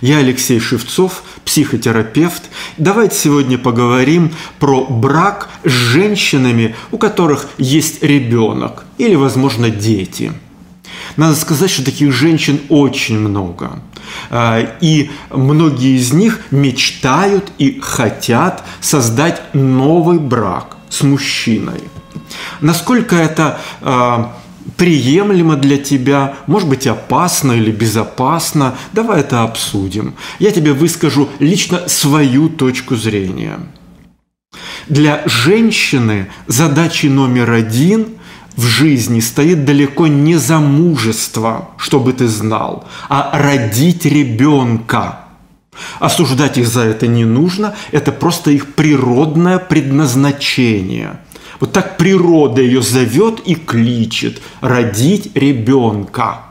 Я Алексей Шевцов, психотерапевт. Давайте сегодня поговорим про брак с женщинами, у которых есть ребенок или, возможно, дети. Надо сказать, что таких женщин очень много. А, и многие из них мечтают и хотят создать новый брак с мужчиной. Насколько это а, приемлемо для тебя, может быть опасно или безопасно, давай это обсудим. Я тебе выскажу лично свою точку зрения. Для женщины задачей номер один в жизни стоит далеко не замужество, чтобы ты знал, а родить ребенка. Осуждать их за это не нужно, это просто их природное предназначение – вот так природа ее зовет и кличет родить ребенка.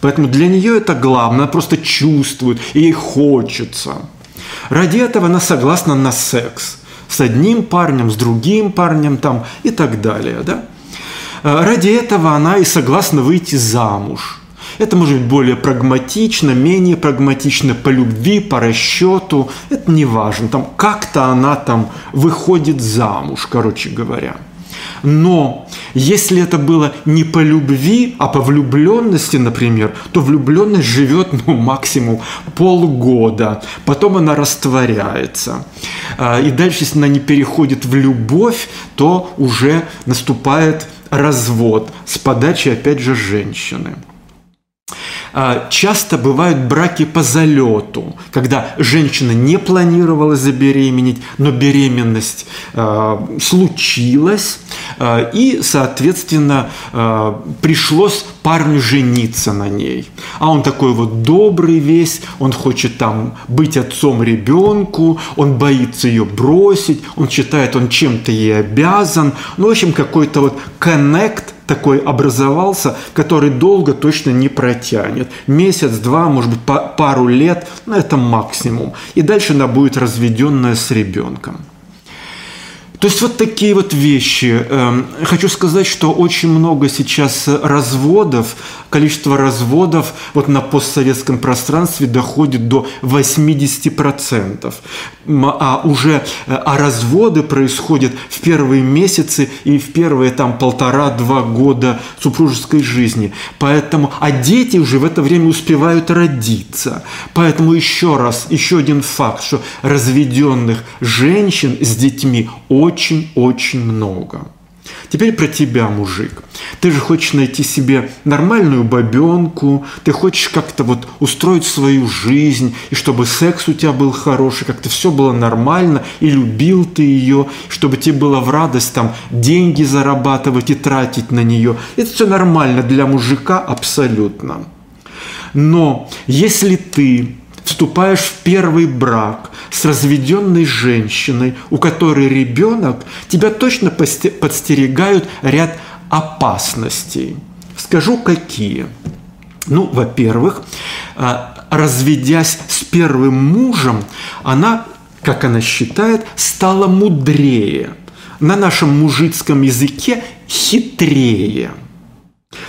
Поэтому для нее это главное, она просто чувствует, и ей хочется. Ради этого она согласна на секс с одним парнем, с другим парнем там и так далее. Да? Ради этого она и согласна выйти замуж. Это может быть более прагматично, менее прагматично по любви, по расчету. Это не важно. Там как-то она там выходит замуж, короче говоря. Но если это было не по любви, а по влюбленности, например, то влюбленность живет ну, максимум полгода, потом она растворяется. А, и дальше, если она не переходит в любовь, то уже наступает развод с подачи, опять же, женщины. А, часто бывают браки по залету, когда женщина не планировала забеременеть, но беременность а, случилась, а, и, соответственно, пришлось парню жениться на ней. А он такой вот добрый весь, он хочет там быть отцом ребенку, он боится ее бросить, он считает, он чем-то ей обязан. Ну, в общем, какой-то вот коннект такой образовался, который долго точно не протянет. Месяц, два, может быть, пару лет, ну это максимум. И дальше она будет разведенная с ребенком. То есть вот такие вот вещи. Эм, хочу сказать, что очень много сейчас разводов, количество разводов вот на постсоветском пространстве доходит до 80%. А уже э, а разводы происходят в первые месяцы и в первые там полтора-два года супружеской жизни. Поэтому, а дети уже в это время успевают родиться. Поэтому еще раз, еще один факт, что разведенных женщин с детьми очень-очень много. Теперь про тебя, мужик. Ты же хочешь найти себе нормальную бабенку, ты хочешь как-то вот устроить свою жизнь, и чтобы секс у тебя был хороший, как-то все было нормально, и любил ты ее, чтобы тебе было в радость там деньги зарабатывать и тратить на нее. Это все нормально для мужика абсолютно. Но если ты вступаешь в первый брак с разведенной женщиной, у которой ребенок, тебя точно подстерегают ряд опасностей. Скажу, какие. Ну, во-первых, а, разведясь с первым мужем, она, как она считает, стала мудрее. На нашем мужицком языке хитрее –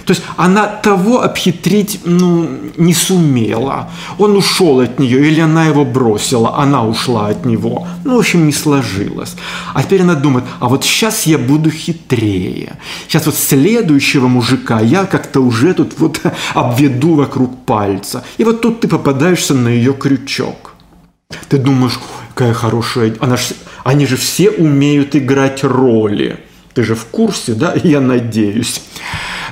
то есть она того обхитрить ну, не сумела. Он ушел от нее, или она его бросила, она ушла от него. Ну, в общем, не сложилось. А теперь она думает, а вот сейчас я буду хитрее. Сейчас вот следующего мужика я как-то уже тут вот обведу вокруг пальца. И вот тут ты попадаешься на ее крючок. Ты думаешь, какая хорошая... Она ж... Они же все умеют играть роли. Ты же в курсе, да? Я надеюсь.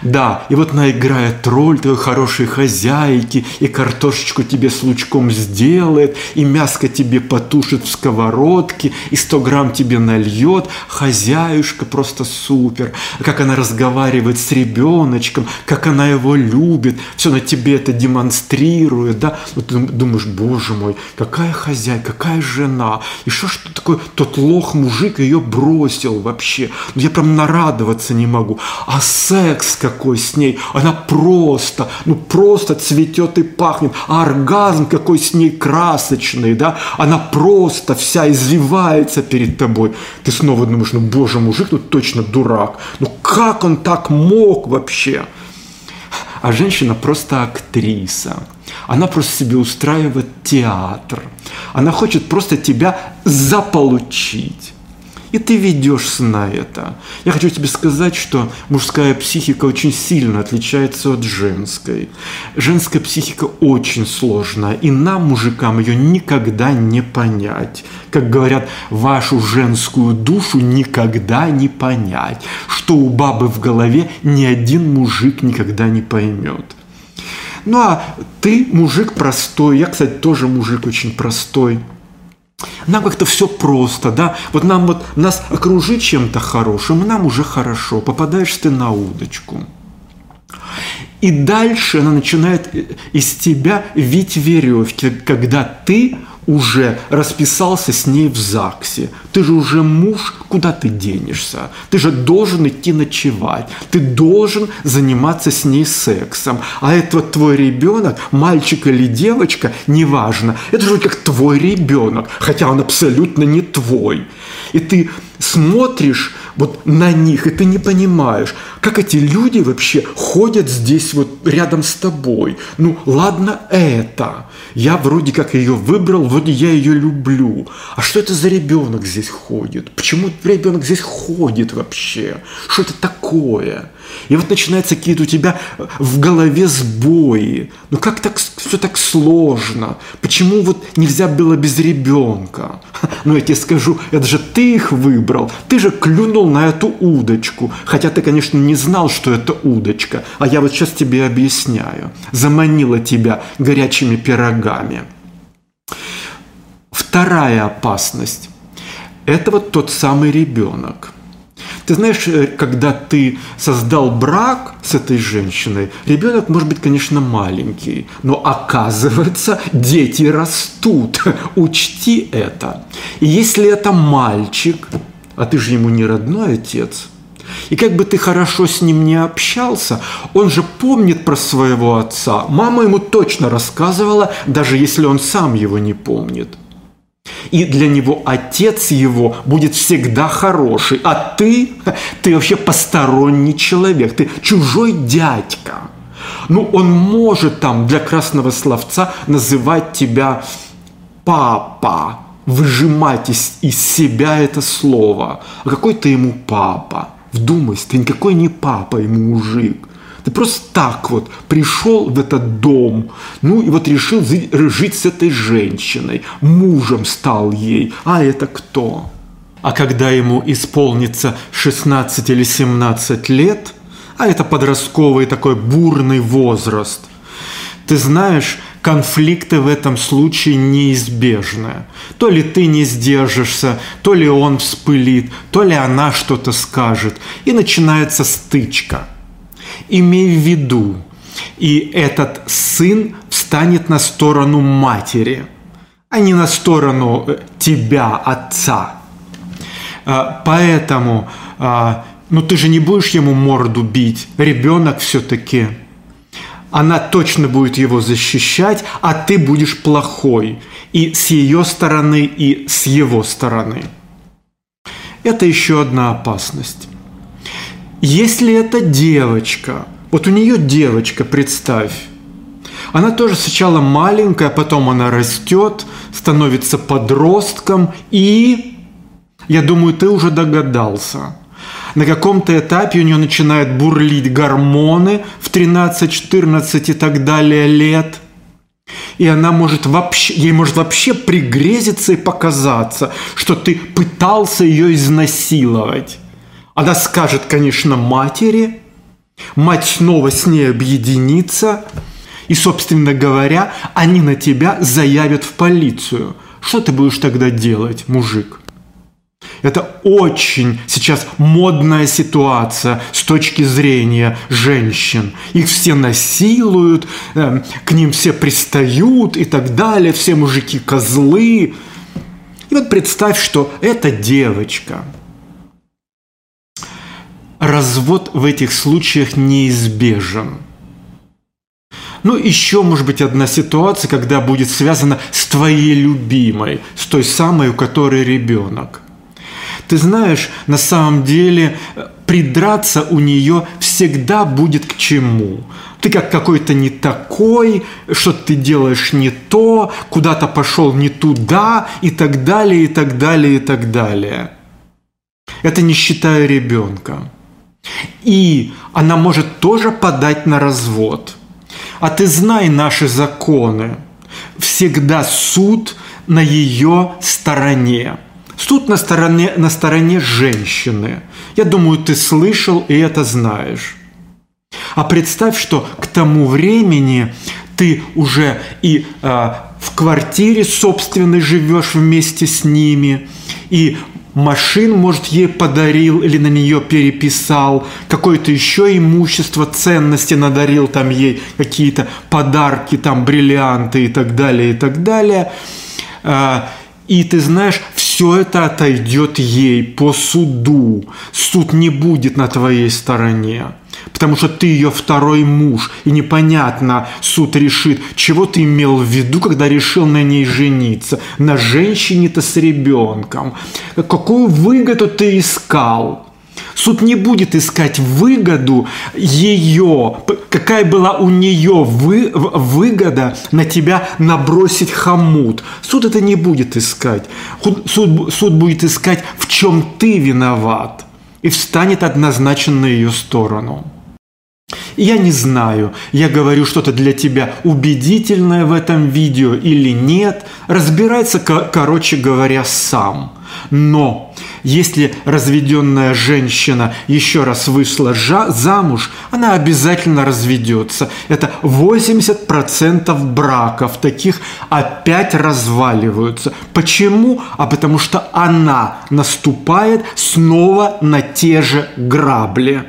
Да, и вот она играет роль такой хорошей хозяйки, и картошечку тебе с лучком сделает, и мяско тебе потушит в сковородке, и 100 грамм тебе нальет. Хозяюшка просто супер. Как она разговаривает с ребеночком, как она его любит. Все на тебе это демонстрирует, да. Вот ты думаешь, боже мой, какая хозяйка, какая жена. И что ж такое, тот лох мужик ее бросил вообще. Ну, я прям нарадоваться не могу. А секс как какой с ней. Она просто, ну просто цветет и пахнет. А оргазм какой с ней красочный, да. Она просто вся извивается перед тобой. Ты снова думаешь, ну боже, мужик, ну точно дурак. Ну как он так мог вообще? А женщина просто актриса. Она просто себе устраивает театр. Она хочет просто тебя заполучить и ты ведешься на это. Я хочу тебе сказать, что мужская психика очень сильно отличается от женской. Женская психика очень сложная, и нам, мужикам, ее никогда не понять. Как говорят, вашу женскую душу никогда не понять. Что у бабы в голове ни один мужик никогда не поймет. Ну а ты мужик простой, я, кстати, тоже мужик очень простой – нам как-то все просто, да? Вот нам вот нас окружить чем-то хорошим, и нам уже хорошо. Попадаешь ты на удочку. И дальше она начинает из тебя вить веревки, когда ты уже расписался с ней в ЗАГСе. Ты же уже муж, куда ты денешься? Ты же должен идти ночевать. Ты должен заниматься с ней сексом. А это вот твой ребенок, мальчик или девочка, неважно. Это же как твой ребенок, хотя он абсолютно не твой. И ты смотришь вот на них, и ты не понимаешь, как эти люди вообще ходят здесь вот рядом с тобой. Ну, ладно это. Я вроде как ее выбрал, вроде я ее люблю. А что это за ребенок здесь ходит? Почему ребенок здесь ходит вообще? Что это такое? И вот начинаются какие-то у тебя в голове сбои. Ну как так все так сложно? Почему вот нельзя было без ребенка? Ну я тебе скажу, это же ты их выбрал. Ты же клюнул на эту удочку. Хотя ты, конечно, не знал, что это удочка. А я вот сейчас тебе объясняю. Заманила тебя горячими пирогами. Вторая опасность – это вот тот самый ребенок – ты знаешь, э, когда ты создал брак с этой женщиной, ребенок может быть, конечно, маленький, но оказывается, дети растут. Учти это. И если это мальчик, а ты же ему не родной отец, и как бы ты хорошо с ним не общался, он же помнит про своего отца. Мама ему точно рассказывала, даже если он сам его не помнит. И для него отец его будет всегда хороший, а ты, ты вообще посторонний человек, ты чужой дядька. Ну, он может там для красного словца называть тебя папа, выжимать из, из себя это слово. А какой ты ему папа? Вдумайся, ты никакой не папа ему мужик. Ты просто так вот пришел в этот дом, ну и вот решил жить с этой женщиной, мужем стал ей. А это кто? А когда ему исполнится 16 или 17 лет, а это подростковый такой бурный возраст, ты знаешь, конфликты в этом случае неизбежны. То ли ты не сдержишься, то ли он вспылит, то ли она что-то скажет. И начинается стычка – имей в виду, и этот сын встанет на сторону матери, а не на сторону э, тебя, отца. А, поэтому, а, ну ты же не будешь ему морду бить, ребенок все-таки. Она точно будет его защищать, а ты будешь плохой. И с ее стороны, и с его стороны. Это еще одна опасность. Если это девочка, вот у нее девочка, представь, она тоже сначала маленькая, потом она растет, становится подростком и, я думаю, ты уже догадался, на каком-то этапе у нее начинают бурлить гормоны в 13, 14 и так далее лет. И она может вообще, ей может вообще пригрезиться и показаться, что ты пытался ее изнасиловать. Она скажет, конечно, матери, мать снова с ней объединится, и, собственно говоря, они на тебя заявят в полицию. Что ты будешь тогда делать, мужик? Это очень сейчас модная ситуация с точки зрения женщин. Их все насилуют, э, к ним все пристают и так далее, все мужики козлы. И вот представь, что это девочка – развод в этих случаях неизбежен. Ну, еще, может быть, одна ситуация, когда будет связана с твоей любимой, с той самой, у которой ребенок. Ты знаешь, на самом деле придраться у нее всегда будет к чему. ты как какой-то не такой, что ты делаешь не то, куда-то пошел не туда и так далее, и так далее, и так далее. Это не считая ребенка. И она может тоже подать на развод. А ты знай наши законы. Всегда суд на ее стороне. Суд на стороне, на стороне женщины. Я думаю, ты слышал и это знаешь. А представь, что к тому времени ты уже и э, в квартире собственной живешь вместе с ними, и машин, может, ей подарил или на нее переписал, какое-то еще имущество, ценности надарил там ей, какие-то подарки, там бриллианты и так далее, и так далее. А, и ты знаешь, все это отойдет ей по суду. Суд не будет на твоей стороне потому что ты ее второй муж, и непонятно, суд решит, чего ты имел в виду, когда решил на ней жениться, на женщине-то с ребенком, какую выгоду ты искал. Суд не будет искать выгоду ее, какая была у нее вы, выгода на тебя набросить хомут. Суд это не будет искать. Суд, суд будет искать, в чем ты виноват, и встанет однозначно на ее сторону. Я не знаю, я говорю что-то для тебя убедительное в этом видео или нет, разбирается, короче говоря, сам. Но если разведенная женщина еще раз вышла замуж, она обязательно разведется. Это 80% браков таких опять разваливаются. Почему? А потому что она наступает снова на те же грабли.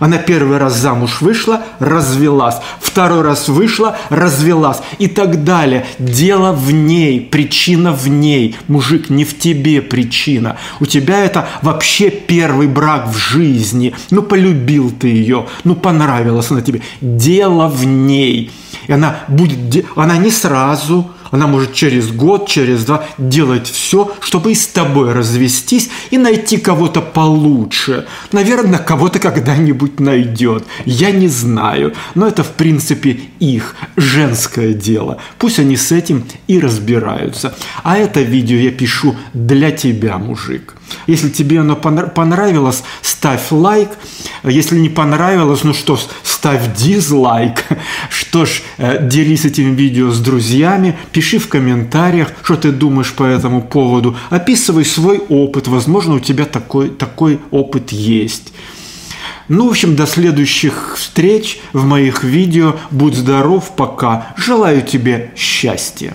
Она первый раз замуж вышла, развелась. Второй раз вышла, развелась. И так далее. Дело в ней, причина в ней. Мужик, не в тебе причина. У тебя это вообще первый брак в жизни. Ну, полюбил ты ее, ну, понравилась она тебе. Дело в ней. И она будет, она не сразу, она может через год, через два делать все, чтобы и с тобой развестись и найти кого-то получше. Наверное, кого-то когда-нибудь найдет. Я не знаю. Но это, в принципе, их женское дело. Пусть они с этим и разбираются. А это видео я пишу для тебя, мужик. Если тебе оно понравилось, ставь лайк. Если не понравилось, ну что, ставь дизлайк. Что ж, э, делись этим видео с друзьями, пиши в комментариях, что ты думаешь по этому поводу. Описывай свой опыт. Возможно, у тебя такой, такой опыт есть. Ну, в общем, до следующих встреч в моих видео. Будь здоров, пока. Желаю тебе счастья.